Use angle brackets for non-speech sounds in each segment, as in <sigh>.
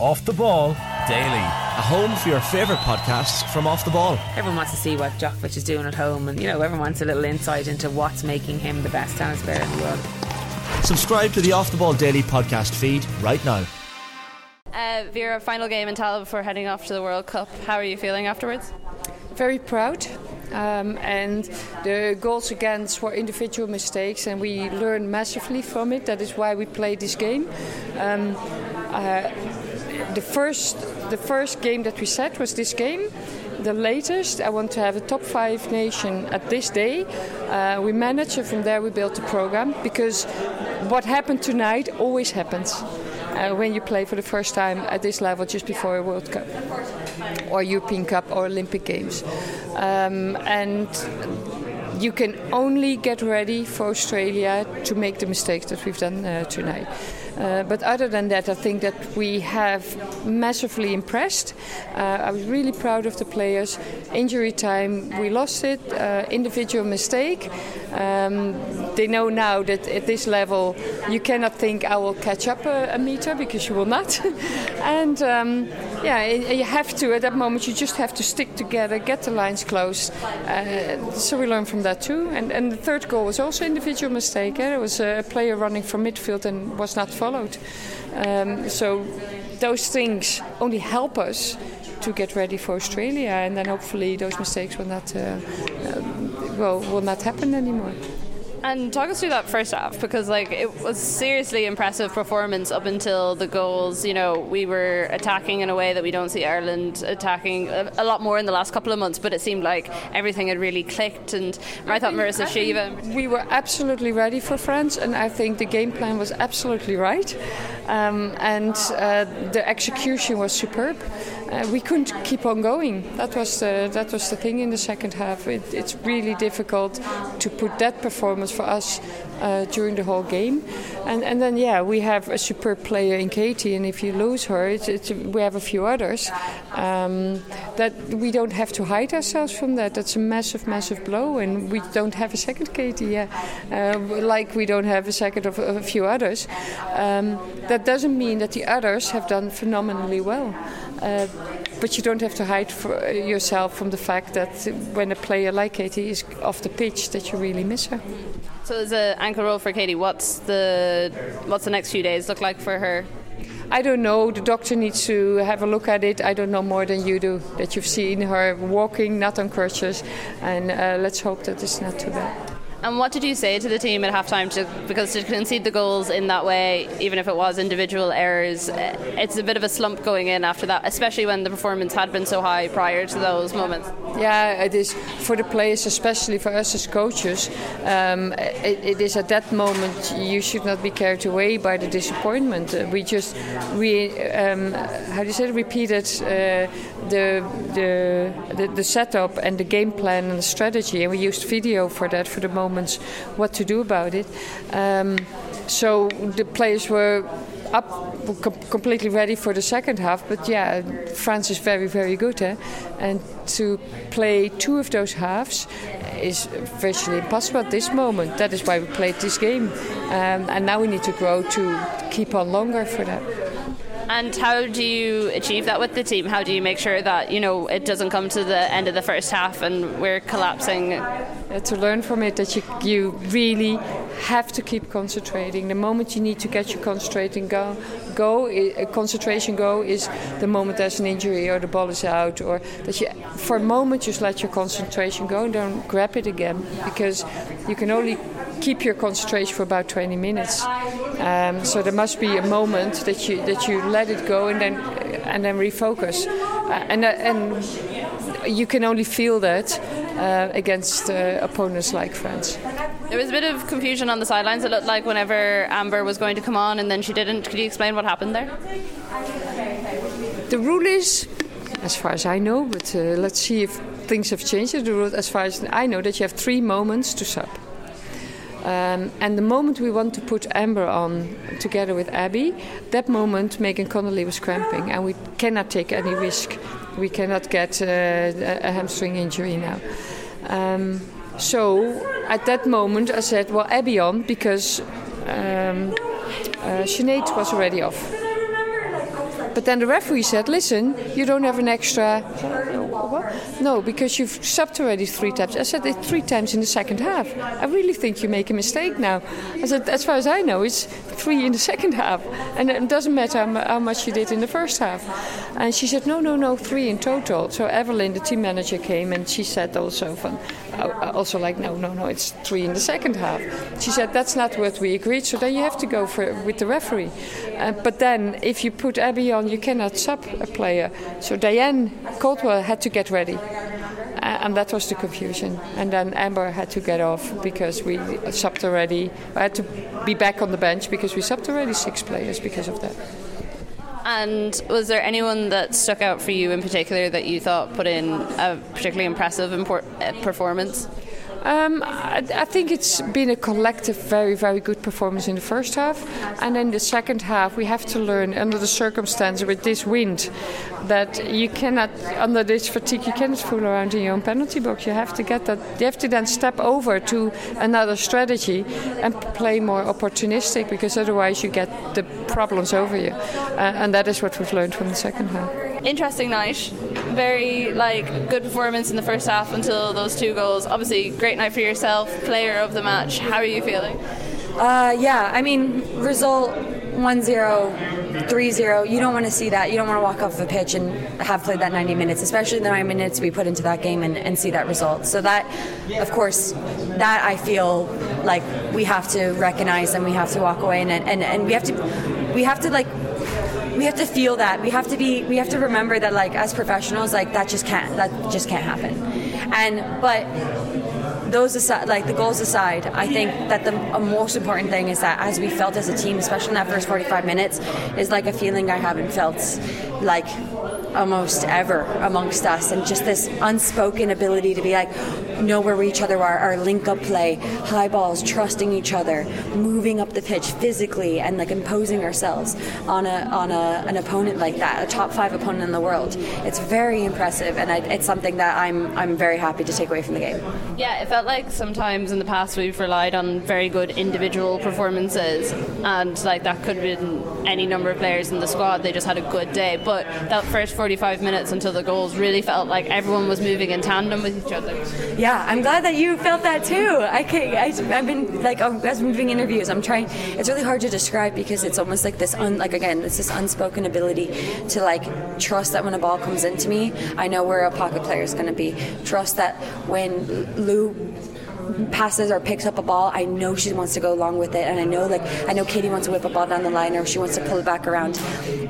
Off the Ball Daily. A home for your favourite podcasts from Off the Ball. Everyone wants to see what Djokovic is doing at home, and you know, everyone wants a little insight into what's making him the best tennis player in the world. Subscribe to the Off the Ball Daily podcast feed right now. Uh, Vera, final game in Tallaght before heading off to the World Cup. How are you feeling afterwards? Very proud. Um, and the goals against were individual mistakes, and we learned massively from it. That is why we played this game. Um, uh, the first, the first game that we set was this game. The latest, I want to have a top five nation at this day. Uh, we managed, and from there we built the program because what happened tonight always happens. Uh, when you play for the first time at this level just before a World Cup or European Cup or Olympic Games. Um, and you can only get ready for Australia to make the mistakes that we've done uh, tonight. Uh, but other than that, I think that we have massively impressed. Uh, I was really proud of the players. Injury time, we lost it. Uh, individual mistake. Um, they know now that at this level, you cannot think I will catch up a, a meter because you will not. <laughs> and um, yeah, you have to at that moment. You just have to stick together, get the lines closed. Uh, so we learned from that too. And, and the third goal was also individual mistake. Eh? It was a player running from midfield and was not followed followed. Um, so those things only help us to get ready for Australia, and then hopefully those mistakes will not uh, um, will not happen anymore. And talk us through that first half because like it was seriously impressive performance up until the goals. You know, we were attacking in a way that we don't see Ireland attacking a, a lot more in the last couple of months, but it seemed like everything had really clicked. And I thought Marissa Sheva. We were absolutely ready for France, and I think the game plan was absolutely right, um, and uh, the execution was superb. Uh, we couldn't keep on going. That was the, that was the thing in the second half. It, it's really difficult to put that performance for us uh, during the whole game. And, and then, yeah, we have a superb player in Katie, and if you lose her, it's, it's, we have a few others. Um, that we don't have to hide ourselves from that. That's a massive, massive blow, and we don't have a second Katie, yeah. Uh, like we don't have a second of, of a few others. Um, that doesn't mean that the others have done phenomenally well. Uh, but you don't have to hide yourself from the fact that when a player like Katie is off the pitch, that you really miss her. So, as an ankle roll for Katie, what's the what's the next few days look like for her? I don't know. The doctor needs to have a look at it. I don't know more than you do. That you've seen her walking, not on crutches, and uh, let's hope that it's not too bad. And what did you say to the team at halftime? To, because to concede the goals in that way, even if it was individual errors, eh, it's a bit of a slump going in after that, especially when the performance had been so high prior to those moments. Yeah, it is for the players, especially for us as coaches. Um, it, it is at that moment you should not be carried away by the disappointment. We just we um, how do you say it, repeated uh, the, the, the the setup and the game plan and the strategy, and we used video for that for the moments what to do about it. Um, so the players were up completely ready for the second half. But yeah, France is very, very good. Eh? And to play two of those halves is virtually impossible at this moment. That is why we played this game. Um, and now we need to grow to keep on longer for that. And how do you achieve that with the team? How do you make sure that you know it doesn't come to the end of the first half and we're collapsing? Uh, to learn from it that you you really have to keep concentrating. The moment you need to get your concentrating go, go uh, concentration go is the moment there's an injury or the ball is out, or that you for a moment just let your concentration go and don't grab it again because you can only keep your concentration for about 20 minutes. Um, so there must be a moment that you that you let it go and then and then refocus, uh, and uh, and you can only feel that uh, against uh, opponents like France. There was a bit of confusion on the sidelines. It looked like whenever Amber was going to come on and then she didn't. Could you explain what happened there? The rule is, as far as I know, but uh, let's see if things have changed. The rule, as far as I know, that you have three moments to sub. Um, and the moment we want to put Amber on together with Abby, that moment Megan Connolly was cramping, and we cannot take any risk. We cannot get uh, a hamstring injury now. Um, so at that moment, I said, "Well, Abby on," because um, uh, Sinead was already off but then the referee said, "Listen, you don't have an extra." No, because you've subbed already three times. I said it three times in the second half. I really think you make a mistake now. I said, as far as I know, it's three in the second half, and it doesn't matter how much you did in the first half. And she said, no, no, no, three in total. So Evelyn, the team manager, came and she said also, from, uh, also like, no, no, no, it's three in the second half. She said that's not what we agreed. So then you have to go for with the referee. Uh, but then if you put Abby on, you cannot sub a player. So Diane Caldwell had to get ready. Uh, and that was the confusion. And then Amber had to get off because we subbed already. I had to be back on the bench because we subbed already six players because of that. And was there anyone that stuck out for you in particular that you thought put in a particularly impressive uh, performance? Um, I, I, think it's been a collective, very, very good performance in the first half. And in the second half, we have to learn, under the circumstances with this wind, that you cannot, under this fatigue, you cannot fool around in your own penalty box. You have to get that, you have to then step over to another strategy and play more opportunistic because otherwise you get the problems over you. Uh, and that is what we've learned from the second half. Interesting night. Very like good performance in the first half until those two goals. Obviously, great night for yourself, player of the match. How are you feeling? Uh, yeah, I mean, result 1 0, 3 0. You don't want to see that. You don't want to walk off the pitch and have played that 90 minutes, especially the 9 minutes we put into that game and, and see that result. So, that, of course, that I feel like we have to recognize and we have to walk away and, and, and we have to, we have to like, we have to feel that. We have to be we have to remember that like as professionals like that just can't that just can't happen. And but those aside, like the goals aside, I think that the most important thing is that as we felt as a team, especially in that first 45 minutes, is like a feeling I haven't felt like almost ever amongst us, and just this unspoken ability to be like, know where each other are, our link up play, high balls, trusting each other, moving up the pitch physically, and like imposing ourselves on a on a, an opponent like that, a top five opponent in the world. It's very impressive, and I, it's something that I'm I'm very happy to take away from the game. Yeah, it felt like sometimes in the past we've relied on very good individual performances, and like that could have been any number of players in the squad. They just had a good day, but that first 45 minutes until the goals really felt like everyone was moving in tandem with each other. Yeah, I'm glad that you felt that too. I can, I, have been like oh, as I'm doing interviews, I'm trying. It's really hard to describe because it's almost like this, un, like again, it's this unspoken ability to like trust that when a ball comes into me, I know where a pocket player is going to be. Trust that when Lou passes or picks up a ball, I know she wants to go along with it, and I know like I know Katie wants to whip a ball down the line, or she wants to pull it back around,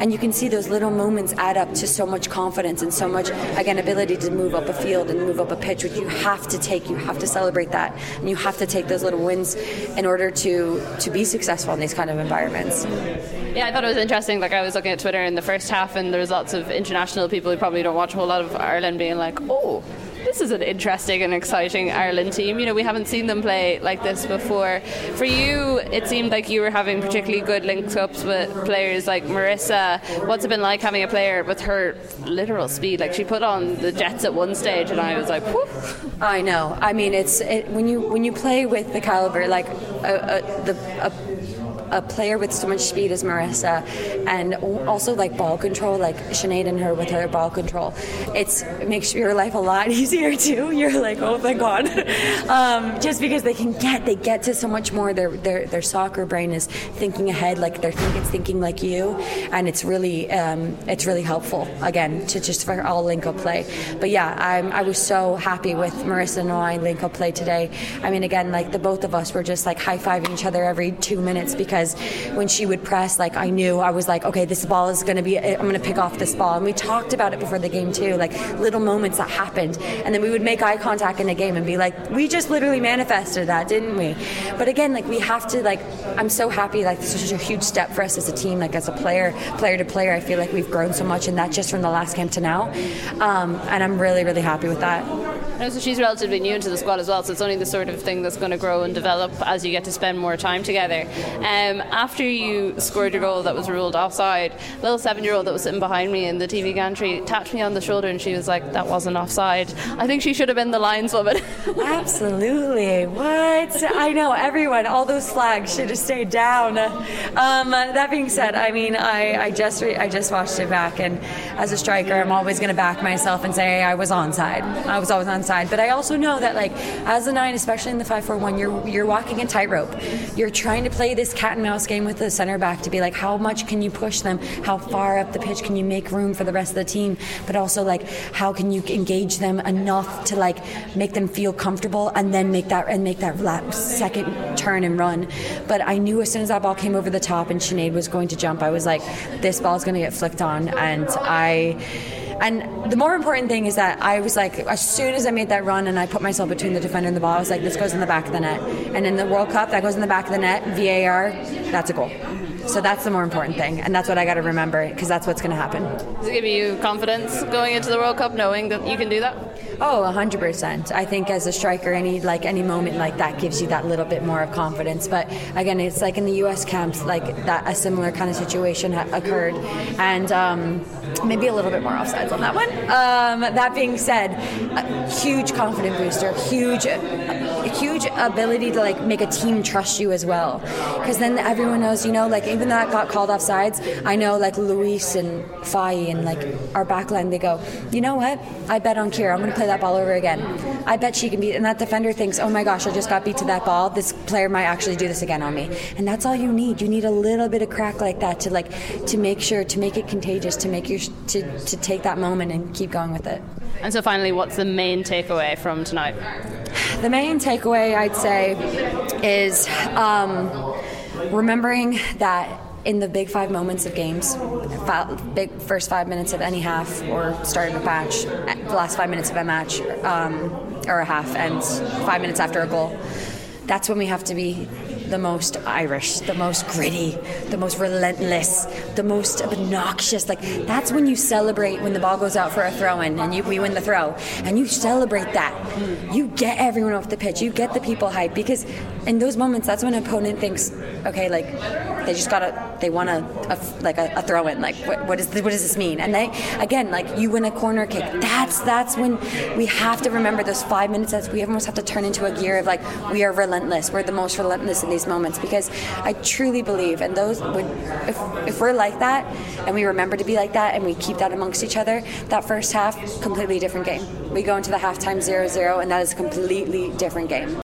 and you can see those little moments add up to so much confidence and so much again ability to move up a field and move up a pitch, which you have to take. You have to celebrate that, and you have to take those little wins in order to to be successful in these kind of environments. Yeah, I thought it was interesting. Like I was looking at Twitter in the first half, and there was lots of international people who probably don't watch a whole lot of Ireland being like, "Oh, this is an interesting and exciting Ireland team. You know, we haven't seen them play like this before. For you, it seemed like you were having particularly good links ups with players like Marissa. What's it been like having a player with her literal speed? Like she put on the jets at one stage, and I was like. I know. I mean, it's it, when you when you play with the caliber like a, a, the. A, a player with so much speed as Marissa, and also like ball control, like Sinead and her with her ball control, it's it makes your life a lot <laughs> easier too. You're like, oh my God, <laughs> um, just because they can get they get to so much more. Their their their soccer brain is thinking ahead, like they're think it's thinking like you, and it's really um, it's really helpful again to just for all link up play. But yeah, I'm, I was so happy with Marissa and I link up play today. I mean, again, like the both of us were just like high fiving each other every two minutes because because when she would press, like I knew I was like, okay, this ball is going to be, I'm going to pick off this ball. And we talked about it before the game too, like little moments that happened. And then we would make eye contact in the game and be like, we just literally manifested that, didn't we? But again, like we have to, like, I'm so happy, like this is such a huge step for us as a team, like as a player, player to player. I feel like we've grown so much, and that just from the last camp to now. Um, and I'm really, really happy with that. So she's relatively new into the squad as well, so it's only the sort of thing that's going to grow and develop as you get to spend more time together. Um, after you scored your goal that was ruled offside, a little seven-year-old that was sitting behind me in the TV gantry tapped me on the shoulder and she was like, "That wasn't offside." I think she should have been the lineswoman. <laughs> Absolutely. What? I know everyone. All those flags should have stayed down. Um, that being said, I mean, I, I just re- I just watched it back, and as a striker, I'm always going to back myself and say I was onside. I was always onside. But I also know that, like, as a nine, especially in the five four one, you're you're walking a tightrope. You're trying to play this cat and mouse game with the center back to be like, how much can you push them? How far up the pitch can you make room for the rest of the team? But also, like, how can you engage them enough to like make them feel comfortable and then make that and make that lap, second turn and run. But I knew as soon as that ball came over the top and Sinead was going to jump, I was like, this ball is going to get flicked on, and I. And the more important thing is that I was like, as soon as I made that run and I put myself between the defender and the ball, I was like, this goes in the back of the net. And in the World Cup, that goes in the back of the net, VAR, that's a goal. So that's the more important thing. And that's what I got to remember because that's what's going to happen. Does it give you confidence going into the World Cup knowing that you can do that? Oh, 100%. I think as a striker, any like any moment like that gives you that little bit more of confidence. But again, it's like in the U.S. camps, like that a similar kind of situation ha- occurred, and um, maybe a little bit more offsides on that one. Um, that being said, huge confident booster, huge, huge ability to like make a team trust you as well, because then everyone knows, you know, like even though that got called offsides, I know like Louise and Faye and like our backline, they go, you know what? I bet on Kyra. I'm going to play that ball over again. I bet she can beat. And that defender thinks, oh my gosh, I just got beat to that ball. This player might actually do this again on me. And that's all you need. You need a little bit of crack like that to like to make sure to make it contagious, to make to to take that moment and keep going with it. And so, finally, what's the main takeaway from tonight? The main takeaway, I'd say, is um, remembering that in the big five moments of games, big first five minutes of any half or start of a match, the last five minutes of a match um, or a half, and five minutes after a goal, that's when we have to be the most Irish, the most gritty, the most relentless, the most obnoxious. Like that's when you celebrate when the ball goes out for a throw in and you, we win the throw, and you celebrate that. You get everyone off the pitch. You get the people hyped because in those moments, that's when an opponent thinks, okay, like they just got to, they want a, a like a, a throw in. Like what, what is what does this mean? And they again, like you win a corner kick. That's that's when we have to remember those five minutes. That we almost have to turn into a gear of like we are relentless. We're the most relentless in these moments because I truly believe, and those would, if if we're like that and we remember to be like that and we keep that amongst each other, that first half completely different game. We go into the halftime 0-0 and that is a completely different game.